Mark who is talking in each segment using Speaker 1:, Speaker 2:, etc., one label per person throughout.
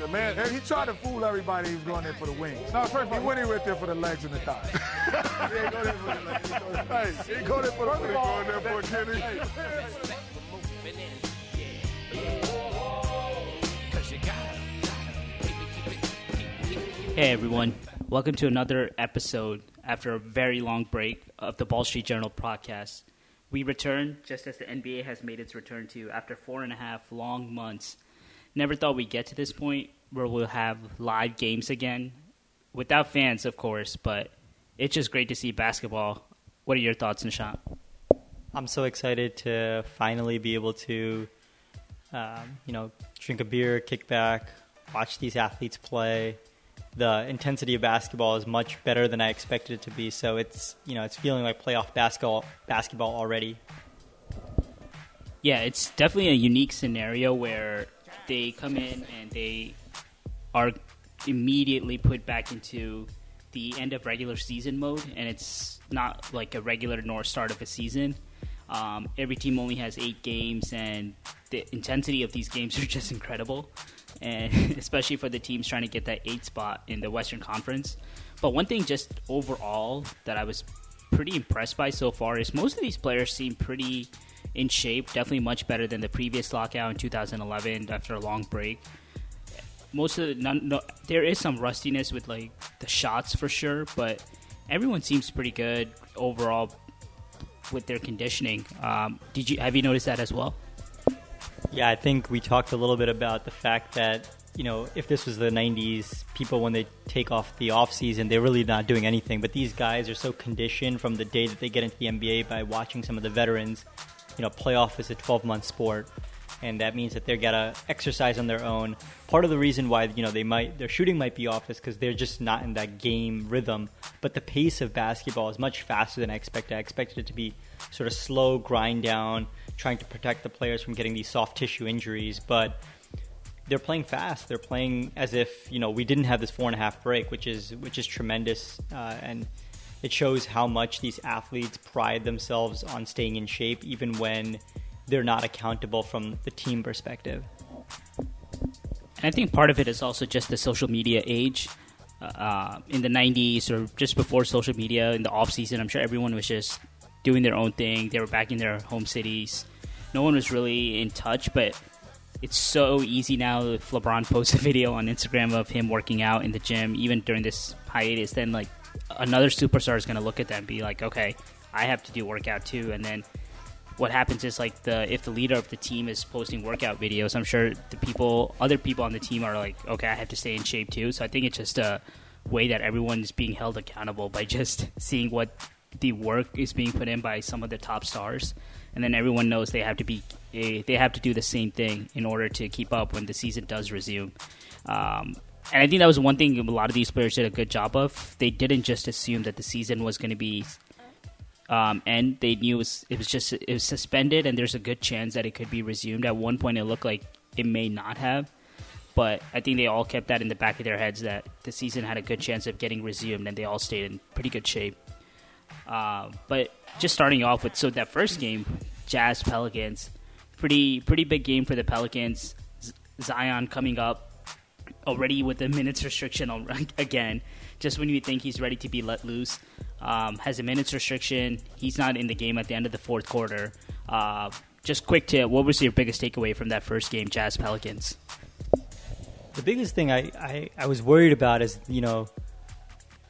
Speaker 1: The man, he tried to fool everybody. He was going there for the wings. No, first he went in right there for the legs and the thighs. he ain't going there for the legs. He go there- Hey, he go there for the wings.
Speaker 2: going there for Kenny.
Speaker 3: Hey everyone, welcome to another episode after a very long break of the Ball Street Journal podcast. We return just as the NBA has made its return to after four and a half long months. Never thought we'd get to this point where we'll have live games again, without fans, of course, but it's just great to see basketball. What are your thoughts, Nishant?
Speaker 4: I'm so excited to finally be able to, um, you know, drink a beer, kick back, watch these athletes play. The intensity of basketball is much better than I expected it to be. So it's you know it's feeling like playoff basketball basketball already.
Speaker 3: Yeah, it's definitely a unique scenario where they come in and they are immediately put back into the end of regular season mode, and it's not like a regular nor start of a season. Um, every team only has eight games, and the intensity of these games are just incredible, and especially for the teams trying to get that eight spot in the Western Conference. But one thing, just overall, that I was pretty impressed by so far is most of these players seem pretty in shape. Definitely much better than the previous lockout in 2011 after a long break. Most of the none, no, there is some rustiness with like the shots for sure, but everyone seems pretty good overall with their conditioning. Um, did you have you noticed that as well?
Speaker 4: Yeah, I think we talked a little bit about the fact that you know if this was the '90s, people when they take off the off season, they're really not doing anything. But these guys are so conditioned from the day that they get into the NBA by watching some of the veterans. You know, playoff is a 12 month sport, and that means that they're gotta exercise on their own. Part of the reason why you know they might their shooting might be off is because they're just not in that game rhythm. But the pace of basketball is much faster than I expected. I expected it to be sort of slow grind down, trying to protect the players from getting these soft tissue injuries, but they're playing fast. They're playing as if you know we didn't have this four and a half break, which is which is tremendous, uh, and it shows how much these athletes pride themselves on staying in shape, even when they're not accountable from the team perspective.
Speaker 3: And I think part of it is also just the social media age. Uh, in the 90s or just before social media, in the off season, I'm sure everyone was just doing their own thing. They were back in their home cities. No one was really in touch, but it's so easy now if LeBron posts a video on Instagram of him working out in the gym, even during this hiatus, then like another superstar is going to look at that and be like, okay, I have to do workout too. And then what happens is like the if the leader of the team is posting workout videos, I'm sure the people, other people on the team are like, okay, I have to stay in shape too. So I think it's just a way that everyone is being held accountable by just seeing what the work is being put in by some of the top stars, and then everyone knows they have to be eh, they have to do the same thing in order to keep up when the season does resume. Um, and I think that was one thing a lot of these players did a good job of. They didn't just assume that the season was going to be um, end. They knew it was, it was just it was suspended, and there's a good chance that it could be resumed. At one point, it looked like it may not have, but I think they all kept that in the back of their heads that the season had a good chance of getting resumed, and they all stayed in pretty good shape. Uh, but just starting off with so that first game, Jazz Pelicans, pretty pretty big game for the Pelicans. Zion coming up already with the minutes restriction al- again. Just when you think he's ready to be let loose, um, has a minutes restriction. He's not in the game at the end of the fourth quarter. Uh, just quick tip: What was your biggest takeaway from that first game, Jazz Pelicans?
Speaker 4: The biggest thing I, I, I was worried about is you know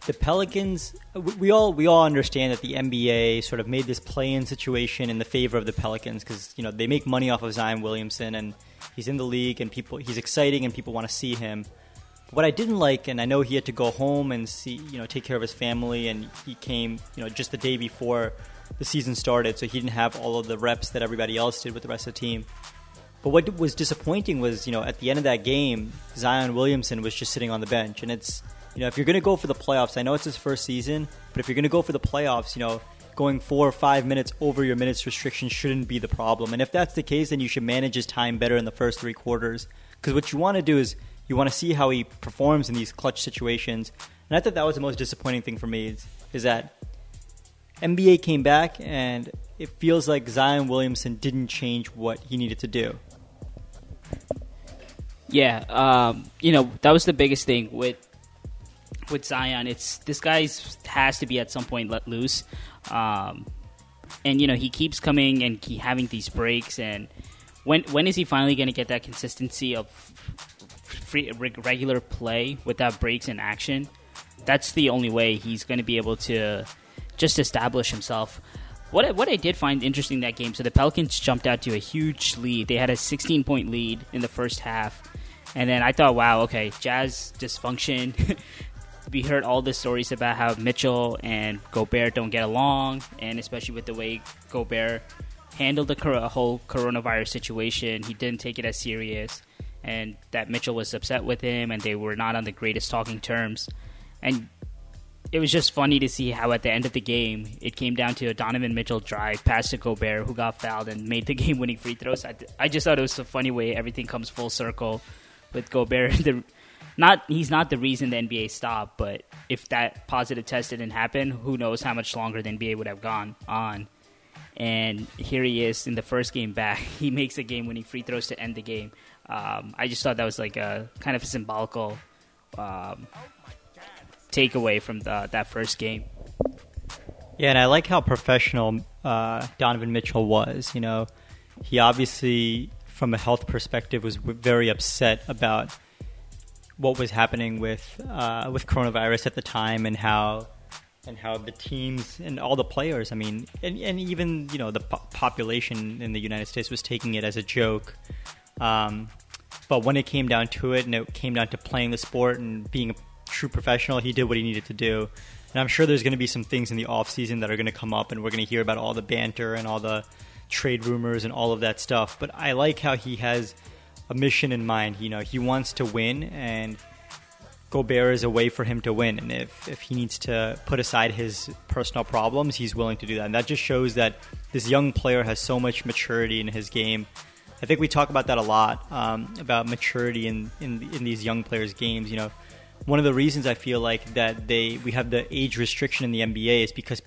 Speaker 4: the Pelicans. We, all we all understand that the NBA sort of made this play-in situation in the favor of the Pelicans because you know they make money off of Zion Williamson and he's in the league and people he's exciting and people want to see him. What I didn't like, and I know he had to go home and see you know take care of his family, and he came you know just the day before the season started, so he didn't have all of the reps that everybody else did with the rest of the team. But what was disappointing was, you know, at the end of that game, Zion Williamson was just sitting on the bench. And it's, you know, if you're going to go for the playoffs, I know it's his first season, but if you're going to go for the playoffs, you know, going four or five minutes over your minutes restriction shouldn't be the problem. And if that's the case, then you should manage his time better in the first three quarters. Because what you want to do is you want to see how he performs in these clutch situations. And I thought that was the most disappointing thing for me is, is that NBA came back and it feels like Zion Williamson didn't change what he needed to do.
Speaker 3: Yeah, um, you know that was the biggest thing with with Zion. It's this guy has to be at some point let loose, um, and you know he keeps coming and he having these breaks. And when when is he finally going to get that consistency of free, regular play without breaks in action? That's the only way he's going to be able to just establish himself. What I, what I did find interesting that game, so the Pelicans jumped out to a huge lead. They had a 16 point lead in the first half, and then I thought, wow, okay, Jazz dysfunction. we heard all the stories about how Mitchell and Gobert don't get along, and especially with the way Gobert handled the whole coronavirus situation, he didn't take it as serious, and that Mitchell was upset with him, and they were not on the greatest talking terms. And it was just funny to see how at the end of the game it came down to a Donovan Mitchell drive past to Gobert who got fouled and made the game winning free throws. I, I just thought it was a funny way everything comes full circle with Gobert. The, not he's not the reason the NBA stopped, but if that positive test didn't happen, who knows how much longer the NBA would have gone on. And here he is in the first game back. He makes a game winning free throws to end the game. Um, I just thought that was like a kind of a symbolical um, takeaway from the, that first game.
Speaker 4: Yeah, and I like how professional uh, Donovan Mitchell was. You know, he obviously, from a health perspective, was very upset about what was happening with uh, with coronavirus at the time and how and how the teams and all the players, I mean, and, and even you know the po- population in the United States was taking it as a joke. Um, but when it came down to it, and it came down to playing the sport and being a true professional. He did what he needed to do. And I'm sure there's going to be some things in the off season that are going to come up, and we're going to hear about all the banter and all the trade rumors and all of that stuff. But I like how he has a mission in mind. You know, he wants to win, and Gobert is a way for him to win. And if, if he needs to put aside his personal problems, he's willing to do that. And that just shows that this young player has so much maturity in his game. I think we talk about that a lot um, about maturity in, in in these young players' games. You know, one of the reasons I feel like that they we have the age restriction in the NBA is because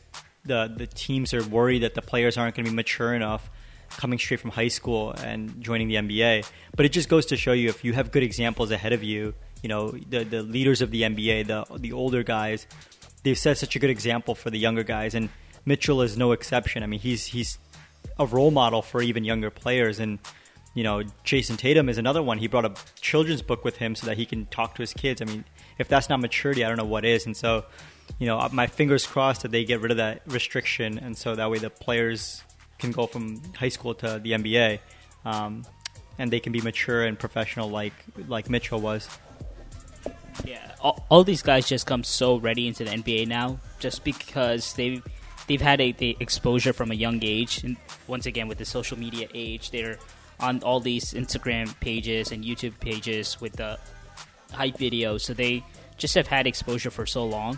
Speaker 4: the the teams are worried that the players aren't going to be mature enough coming straight from high school and joining the NBA. But it just goes to show you if you have good examples ahead of you, you know, the the leaders of the NBA, the the older guys, they've set such a good example for the younger guys and Mitchell is no exception. I mean, he's he's a role model for even younger players and you know, Jayson Tatum is another one. He brought a children's book with him so that he can talk to his kids. I mean, if that's not maturity, I don't know what is. And so, you know, my fingers crossed that they get rid of that restriction, and so that way the players can go from high school to the NBA, um, and they can be mature and professional like like Mitchell was.
Speaker 3: Yeah, all, all, these guys just come so ready into the NBA now, just because they've they've had a, the exposure from a young age, and once again with the social media age, they're on all these Instagram pages and YouTube pages with the hype videos. So they just have had exposure for so long,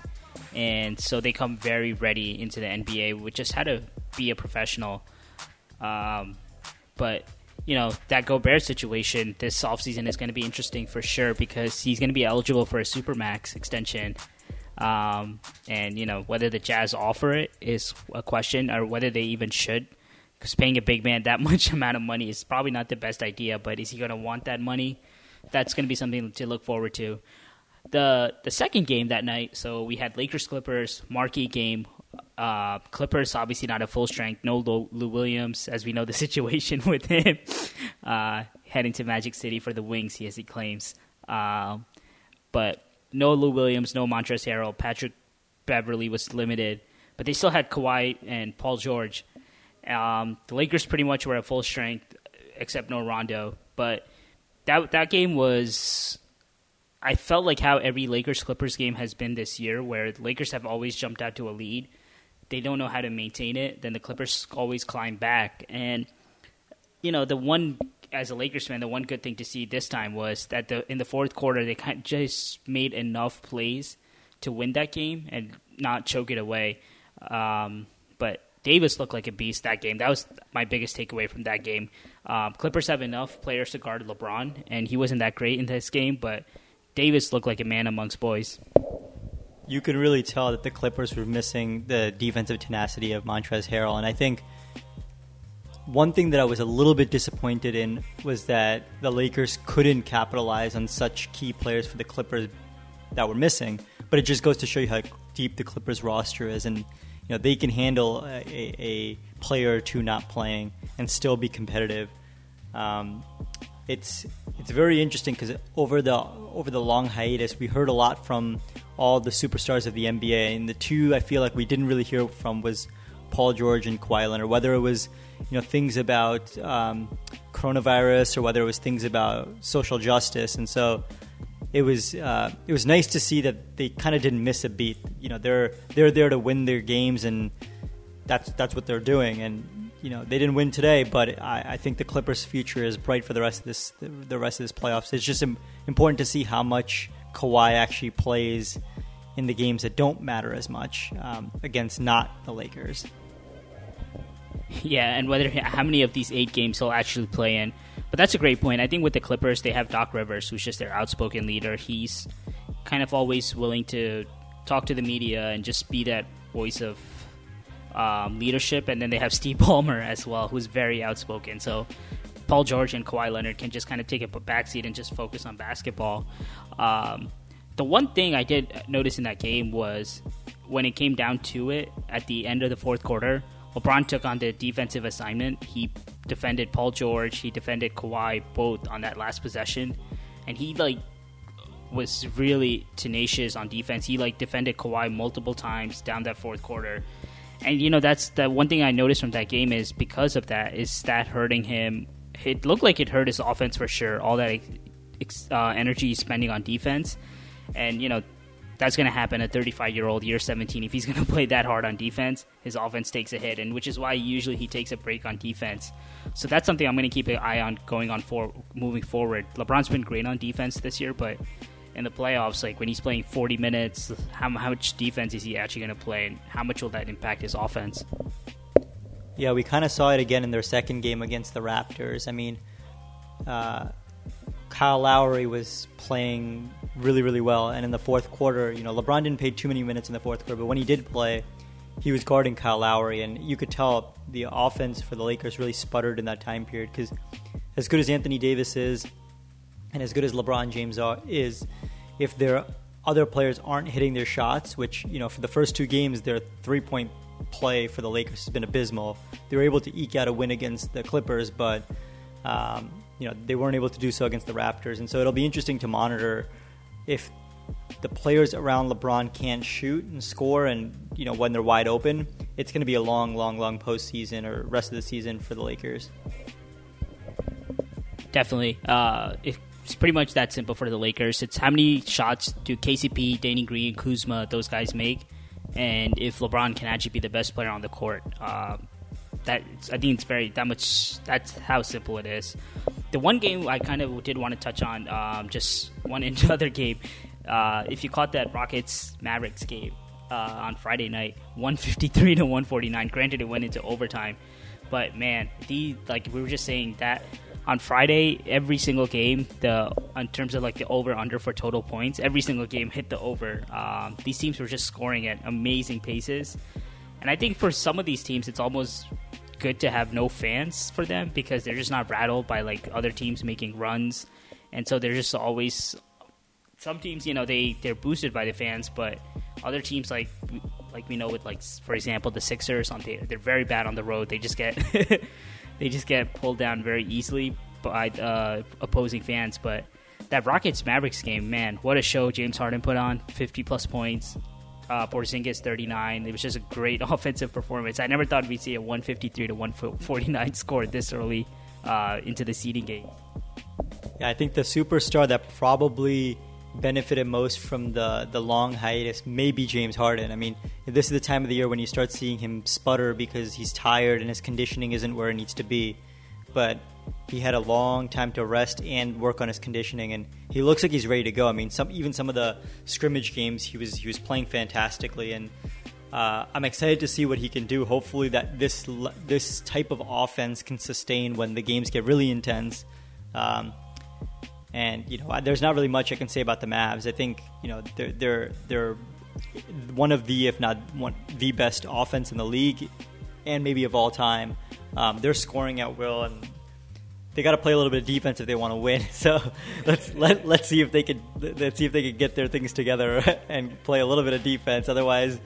Speaker 3: and so they come very ready into the NBA with just how to be a professional. Um, but you know that Gobert situation this offseason is going to be interesting for sure because he's going to be eligible for a supermax extension. Um, and you know whether the Jazz offer it is a question, or whether they even should because paying a big man that much amount of money is probably not the best idea. But is he going to want that money? That's going to be something to look forward to. The the second game that night, so we had Lakers Clippers marquee game. Uh, Clippers obviously not at full strength. No Lou, Williams, as we know the situation with him. Uh, heading to Magic City for the Wings, as he claims. Uh, but no Lou Williams, no Montrezl Harrell. Patrick Beverley was limited, but they still had Kawhi and Paul George. Um, the Lakers pretty much were at full strength, except no Rondo. But that that game was, I felt like how every Lakers Clippers game has been this year, where the Lakers have always jumped out to a lead. They don't know how to maintain it. Then the Clippers always climb back, and you know the one as a Lakers fan, the one good thing to see this time was that the in the fourth quarter they kind of just made enough plays to win that game and not choke it away. Um, but Davis looked like a beast that game. That was my biggest takeaway from that game. Um, Clippers have enough players to guard LeBron, and he wasn't that great in this game, but Davis looked like a man amongst boys.
Speaker 4: You could really tell that the Clippers were missing the defensive tenacity of Montrezl Harrell, and I think one thing that I was a little bit disappointed in was that the Lakers couldn't capitalize on such key players for the Clippers that were missing. But it just goes to show you how deep the Clippers roster is, and you know they can handle a, a player or two not playing and still be competitive. Um, it's it's very interesting because over the over the long hiatus, we heard a lot from all the superstars of the NBA, and the two I feel like we didn't really hear from was Paul George and Kawhi Leonard. Whether it was you know things about um, coronavirus or whether it was things about social justice, and so it was uh, it was nice to see that they kind of didn't miss a beat. You know, they're they're there to win their games, and that's that's what they're doing. And you know they didn't win today, but I, I, think the Clippers' future is bright for the rest of this the, rest of this playoffs. It's just Im- important to see how much Kawhi actually plays in the games that don't matter as much um, against not the Lakers.
Speaker 3: Yeah, and whether how many of these eight games he'll actually play in. But that's a great point. I think with the Clippers, they have Doc Rivers, who's just their outspoken leader. He's kind of always willing to talk to the media and just be that voice of um, leadership, and then they have Steve Ballmer as well, who's very outspoken. So Paul George and Kawhi Leonard can just kind of take a backseat and just focus on basketball. Um, the one thing I did notice in that game was when it came down to it at the end of the fourth quarter, LeBron took on the defensive assignment. He defended Paul George, he defended Kawhi both on that last possession, and he like was really tenacious on defense. He like defended Kawhi multiple times down that fourth quarter and you know that's the one thing I noticed from that game is because of that is that hurting him. It looked like it hurt his offense for sure. All that uh, energy he's spending on defense, and you know that's going to happen at 35 year old year 17 if he's going to play that hard on defense his offense takes a hit and which is why usually he takes a break on defense so that's something i'm going to keep an eye on going on for moving forward lebron's been great on defense this year but in the playoffs, like when he's playing 40 minutes, how, how much defense is he actually going to play, and how much will that impact his offense?
Speaker 4: Yeah, we kind of saw it again in their second game against the Raptors. I mean, uh, Kyle Lowry was playing really, really well, and in the fourth quarter, you know, LeBron didn't play too many minutes in the fourth quarter, but when he did play, he was guarding Kyle Lowry, and you could tell the offense for the Lakers really sputtered in that time period because as good as Anthony Davis is, and as good as LeBron James are, is, if their other players aren't hitting their shots, which you know for the first two games their three point play for the Lakers has been abysmal. They were able to eke out a win against the Clippers, but um, you know they weren't able to do so against the Raptors, and so it'll be interesting to monitor if the players around LeBron can't shoot and score, and you know when they're wide open, it's going to be a long, long, long postseason or rest of the season for the Lakers.
Speaker 3: Definitely. Uh, if it's pretty much that simple for the Lakers. It's how many shots do KCP, Danny Green, Kuzma, those guys make, and if LeBron can actually be the best player on the court. Uh, that I think it's very that much. That's how simple it is. The one game I kind of did want to touch on, um, just one other game. Uh, if you caught that Rockets Mavericks game uh, on Friday night, one fifty three to one forty nine. Granted, it went into overtime, but man, the like we were just saying that on Friday, every single game, the in terms of like the over under for total points, every single game hit the over. Um, these teams were just scoring at amazing paces, and I think for some of these teams, it's almost good to have no fans for them because they're just not rattled by like other teams making runs, and so they're just always. Some teams, you know, they they're boosted by the fans, but other teams like like we know with like for example the Sixers on the, they're very bad on the road. They just get they just get pulled down very easily by uh, opposing fans. But that Rockets Mavericks game, man, what a show James Harden put on 50 plus points. Uh, Porzingis 39. It was just a great offensive performance. I never thought we'd see a 153 to 149 score this early uh, into the seeding game.
Speaker 4: Yeah, I think the superstar that probably benefited most from the the long hiatus may be James Harden. I mean, this is the time of the year when you start seeing him sputter because he's tired and his conditioning isn't where it needs to be. But he had a long time to rest and work on his conditioning, and he looks like he's ready to go. I mean, some even some of the scrimmage games he was he was playing fantastically, and uh, I'm excited to see what he can do. Hopefully, that this this type of offense can sustain when the games get really intense. Um, and you know, there's not really much I can say about the Mavs. I think you know they're they're they're one of the, if not one the best offense in the league, and maybe of all time. Um, they're scoring at will, and they got to play a little bit of defense if they want to win. So let's let let's see if they could let's see if they could get their things together and play a little bit of defense. Otherwise,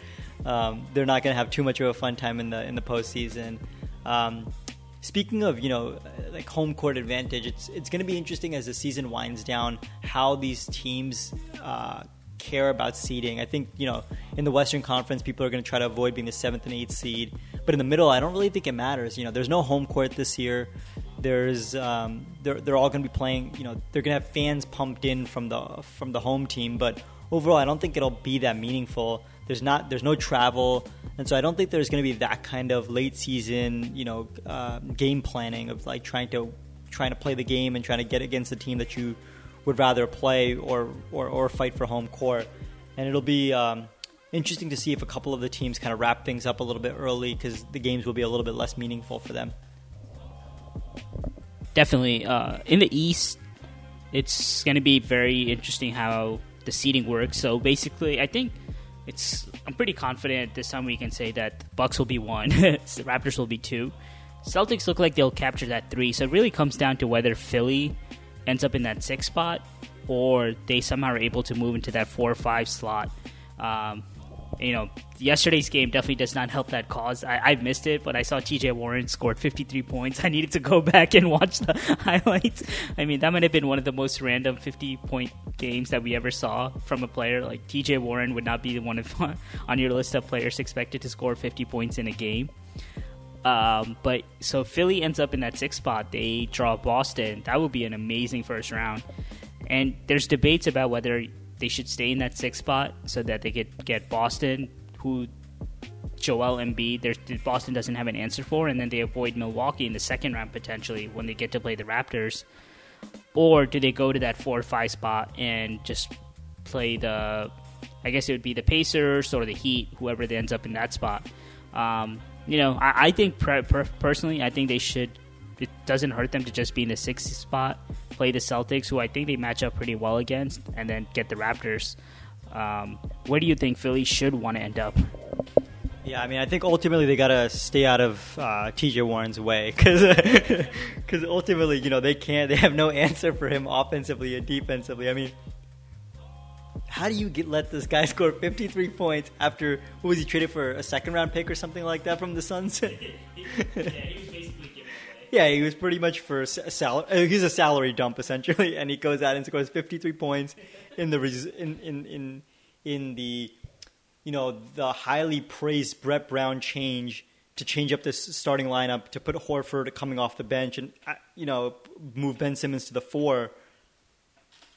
Speaker 4: um, they're not going to have too much of a fun time in the in the postseason. Um, speaking of you know like home court advantage, it's it's going to be interesting as the season winds down how these teams. Uh, care about seeding. I think you know in the Western Conference, people are going to try to avoid being the seventh and eighth seed. But in the middle, I don't really think it matters. You know, there's no home court this year. There's um, they're they're all going to be playing. You know, they're going to have fans pumped in from the from the home team. But overall, I don't think it'll be that meaningful. There's not there's no travel, and so I don't think there's going to be that kind of late season you know uh, game planning of like trying to trying to play the game and trying to get against the team that you would rather play or or, or fight for home court. And it'll be um, interesting to see if a couple of the teams kind of wrap things up a little bit early because the games will be a little bit less meaningful for them.
Speaker 3: Definitely. Uh, in the East, it's going to be very interesting how the seeding works. So basically, I think it's. I'm pretty confident this time we can say that Bucks will be one, Raptors will be two. Celtics look like they'll capture that three. So it really comes down to whether Philly ends up in that six spot or they somehow are able to move into that four or five slot. Um, you know, yesterday's game definitely does not help that cause. I, I missed it, but I saw TJ Warren scored 53 points. I needed to go back and watch the highlights. I mean, that might have been one of the most random 50 point games that we ever saw from a player. Like TJ Warren would not be one of on your list of players expected to score 50 points in a game. Um, but so Philly ends up in that sixth spot. They draw Boston. That would be an amazing first round. And there's debates about whether they should stay in that sixth spot so that they could get Boston, who Joel Embiid, Boston doesn't have an answer for, and then they avoid Milwaukee in the second round potentially when they get to play the Raptors. Or do they go to that four or five spot and just play the, I guess it would be the Pacers or the Heat, whoever ends up in that spot. Um, you know, I, I think per, per, personally, I think they should. It doesn't hurt them to just be in the sixth spot, play the Celtics, who I think they match up pretty well against, and then get the Raptors. Um, where do you think Philly should want to end up?
Speaker 4: Yeah, I mean, I think ultimately they gotta stay out of uh, T.J. Warren's way because because ultimately, you know, they can't. They have no answer for him offensively and defensively. I mean, how do you get let this guy score 53 points after what was he traded for a second round pick or something like that from the Suns? yeah, he was pretty much for a salary. Uh, he's a salary dump essentially, and he goes out and scores 53 points in the in in in in the you know the highly praised Brett Brown change to change up this starting lineup to put Horford coming off the bench and uh, you know move Ben Simmons to the four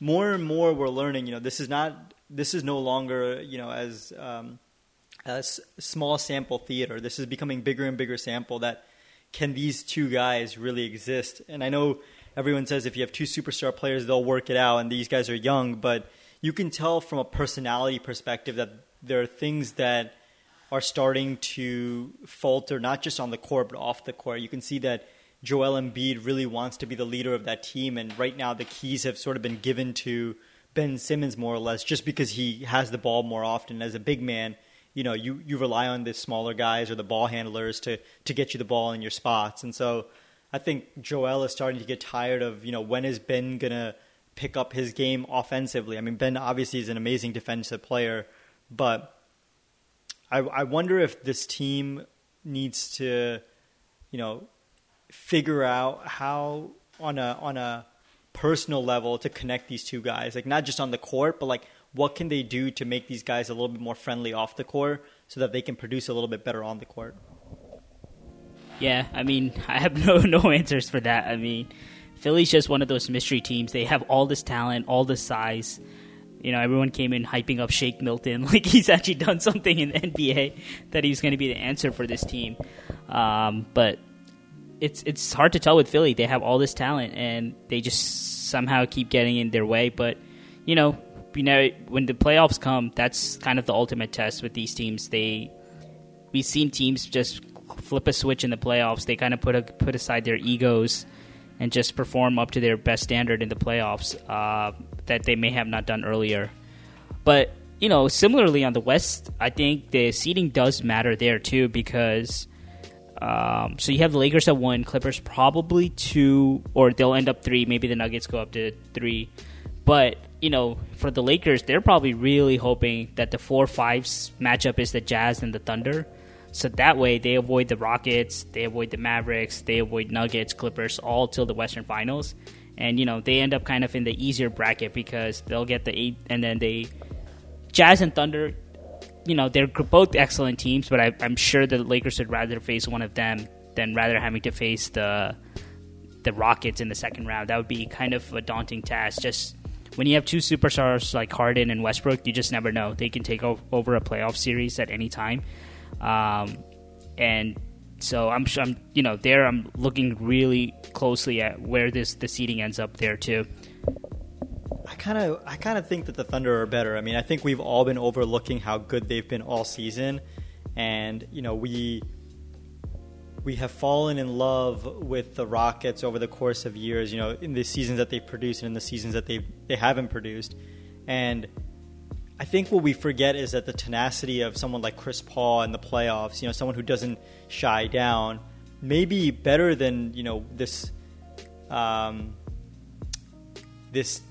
Speaker 4: more and more we're learning, you know, this is not, this is no longer, you know, as um, a small sample theater. This is becoming bigger and bigger sample that can these two guys really exist? And I know everyone says if you have two superstar players, they'll work it out, and these guys are young, but you can tell from a personality perspective that there are things that are starting to falter, not just on the court, but off the court. You can see that Joel Embiid really wants to be the leader of that team, and right now the keys have sort of been given to Ben Simmons more or less, just because he has the ball more often. As a big man, you know, you, you rely on the smaller guys or the ball handlers to to get you the ball in your spots, and so I think Joel is starting to get tired of you know when is Ben gonna pick up his game offensively. I mean, Ben obviously is an amazing defensive player, but I, I wonder if this team needs to, you know, figure out how on a on a personal level to connect these two guys like not just on the court but like what can they do to make these guys a little bit more friendly off the court so that they can produce a little bit better on the court
Speaker 3: yeah i mean i have no no answers for that i mean philly's just one of those mystery teams they have all this talent all this size you know, everyone came in hyping up Shake Milton like he's actually done something in the NBA that he's going to be the answer for this team. Um, but it's it's hard to tell with Philly. They have all this talent and they just somehow keep getting in their way. But you know, you know, when the playoffs come, that's kind of the ultimate test with these teams. They we've seen teams just flip a switch in the playoffs. They kind of put a, put aside their egos and just perform up to their best standard in the playoffs uh, that they may have not done earlier. But you know, similarly on the West, I think the seeding does matter there too because Um, so you have the Lakers at one, Clippers probably two, or they'll end up three. Maybe the Nuggets go up to three. But you know, for the Lakers, they're probably really hoping that the four fives matchup is the Jazz and the Thunder. So that way they avoid the Rockets, they avoid the Mavericks, they avoid Nuggets, Clippers, all till the Western Finals. And you know, they end up kind of in the easier bracket because they'll get the eight and then they Jazz and Thunder, you know, they're both excellent teams, but I, am sure the Lakers would rather face one of them than rather having to face the the Rockets in the second round. That would be kind of a daunting task. Just when you have two superstars like Harden and Westbrook, you just never know. They can take over a playoff series at any time. Um, and so I'm, I'm, you know, there I'm looking really closely at where this the seeding ends up there too.
Speaker 4: I kind of, I kind of think that the Thunder are better. I mean, I think we've all been overlooking how good they've been all season, and you know, we we have fallen in love with the Rockets over the course of years. You know, in the seasons that they've produced and in the seasons that they they haven't produced, and I think what we forget is that the tenacity of someone like Chris Paul in the playoffs. You know, someone who doesn't shy down, maybe better than you know this. Um, this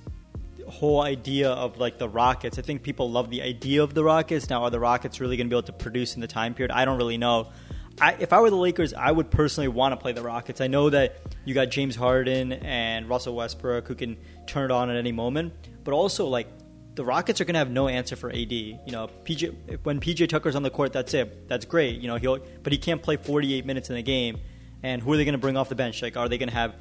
Speaker 4: whole idea of like the Rockets. I think people love the idea of the Rockets. Now, are the Rockets really going to be able to produce in the time period? I don't really know. I, if I were the Lakers, I would personally want to play the Rockets. I know that you got James Harden and Russell Westbrook who can turn it on at any moment, but also like the Rockets are going to have no answer for AD. You know, PJ when PJ Tucker's on the court, that's it. That's great. You know, he'll but he can't play 48 minutes in a game. And who are they going to bring off the bench? Like, are they going to have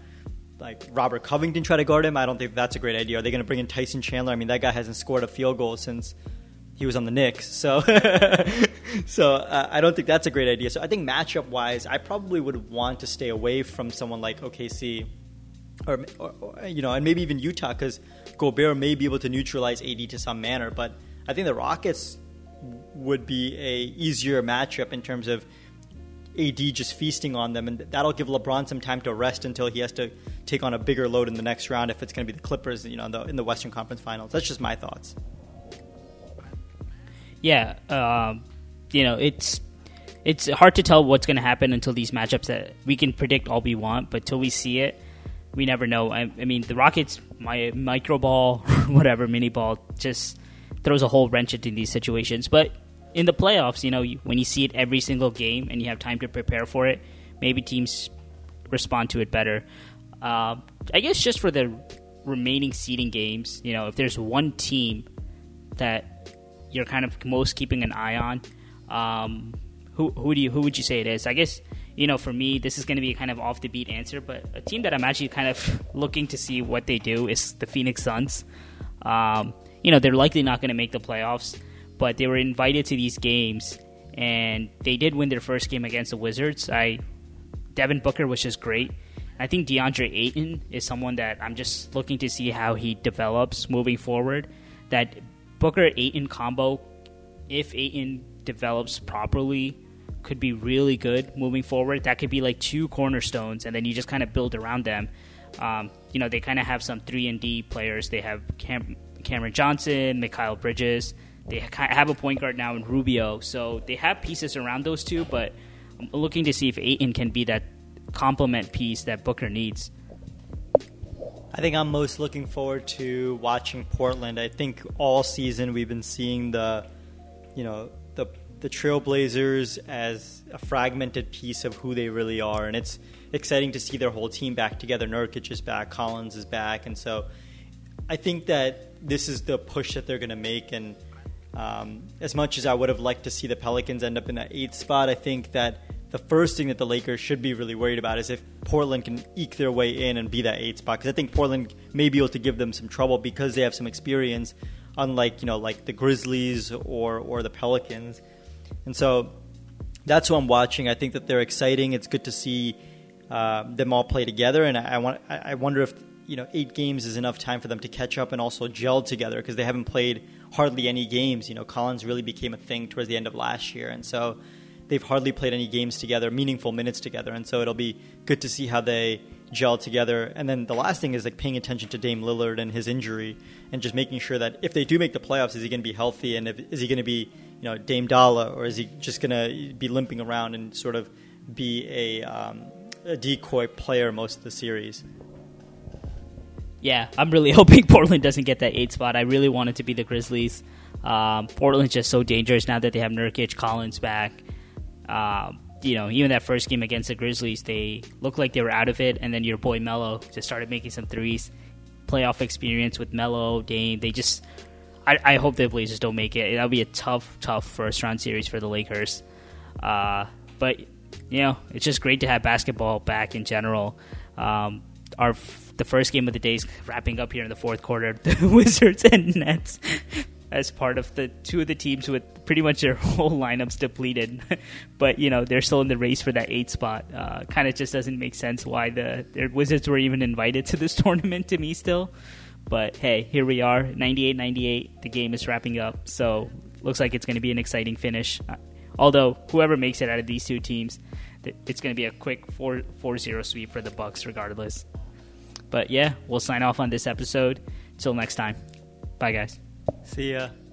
Speaker 4: like Robert Covington try to guard him? I don't think that's a great idea. Are they going to bring in Tyson Chandler? I mean, that guy hasn't scored a field goal since he was on the Knicks. So, so uh, I don't think that's a great idea. So I think matchup wise, I probably would want to stay away from someone like OKC, or, or, or you know, and maybe even Utah because Gobert may be able to neutralize AD to some manner. But I think the Rockets would be a easier matchup in terms of AD just feasting on them, and that'll give LeBron some time to rest until he has to take on a bigger load in the next round if it's going to be the Clippers, you know, in the, in the Western Conference Finals. That's just my thoughts
Speaker 3: yeah, um, you know, it's it's hard to tell what's going to happen until these matchups that we can predict all we want, but till we see it, we never know. I, I mean, the Rockets, my micro ball, whatever mini ball, just throws a whole wrench into these situations. But in the playoffs, you know, when you see it every single game and you have time to prepare for it, maybe teams respond to it better. Uh, I guess just for the remaining seeding games, you know, if there's one team that you're kind of most keeping an eye on, um, who who do you who would you say it is? I guess you know for me this is going to be a kind of off the beat answer, but a team that I'm actually kind of looking to see what they do is the Phoenix Suns. Um, you know they're likely not going to make the playoffs, but they were invited to these games and they did win their first game against the Wizards. I Devin Booker was just great. I think DeAndre Ayton is someone that I'm just looking to see how he develops moving forward. That Booker Ayton combo, if Ayton develops properly, could be really good moving forward. That could be like two cornerstones, and then you just kind of build around them. Um, you know, they kind of have some three and D players. They have Cam- Cameron Johnson, Mikal Bridges. They have a point guard now in Rubio, so they have pieces around those two. But I'm looking to see if Ayton can be that complement piece that Booker needs.
Speaker 4: I think I'm most looking forward to watching Portland. I think all season we've been seeing the, you know, the the Trailblazers as a fragmented piece of who they really are, and it's exciting to see their whole team back together. Nurkic is back, Collins is back, and so I think that this is the push that they're going to make. And um, as much as I would have liked to see the Pelicans end up in that eighth spot, I think that the first thing that the Lakers should be really worried about is if Portland can eke their way in and be that eight spot. Because I think Portland may be able to give them some trouble because they have some experience, unlike you know like the Grizzlies or or the Pelicans. And so that's who I'm watching. I think that they're exciting. It's good to see uh, them all play together, and I, I want I wonder if you know eight games is enough time for them to catch up and also gel together because they haven't played hardly any games. You know, Collins really became a thing towards the end of last year, and so they've hardly played any games together, meaningful minutes together, and so it'll be good to see how they gel together. And then the last thing is like paying attention to Dame Lillard and his injury, and just making sure that if they do make the playoffs, is he going to be healthy, and if, is he going to be you know Dame Dolla, or is he just going to be limping around and sort of be a, um, a decoy player most of the series.
Speaker 3: Yeah, I'm really hoping Portland doesn't get that eight spot. I really want it to be the Grizzlies. Um, Portland's just so dangerous now that they have Nurkic, Collins back. Um, you know, even that first game against the Grizzlies, they looked like they were out of it, and then your boy Melo just started making some threes. Playoff experience with Melo, Dame, they just. I, I hope the Blazers don't make it. That'll be a tough, tough first round series for the Lakers. Uh, but you know, it's just great to have basketball back in general. Um, our the first game of the day is wrapping up here in the fourth quarter. The Wizards and Nets as part of the two of the teams with pretty much their whole lineups depleted, but you know they're still in the race for that eight spot. Uh, kind of just doesn't make sense why the Wizards were even invited to this tournament to me still. But hey, here we are, 98-98. The game is wrapping up, so looks like it's going to be an exciting finish. Uh, although whoever makes it out of these two teams, it's going to be a quick 4 4-0 sweep for the Bucks regardless. But yeah, we'll sign off on this episode. Till next time. Bye guys.
Speaker 4: See ya.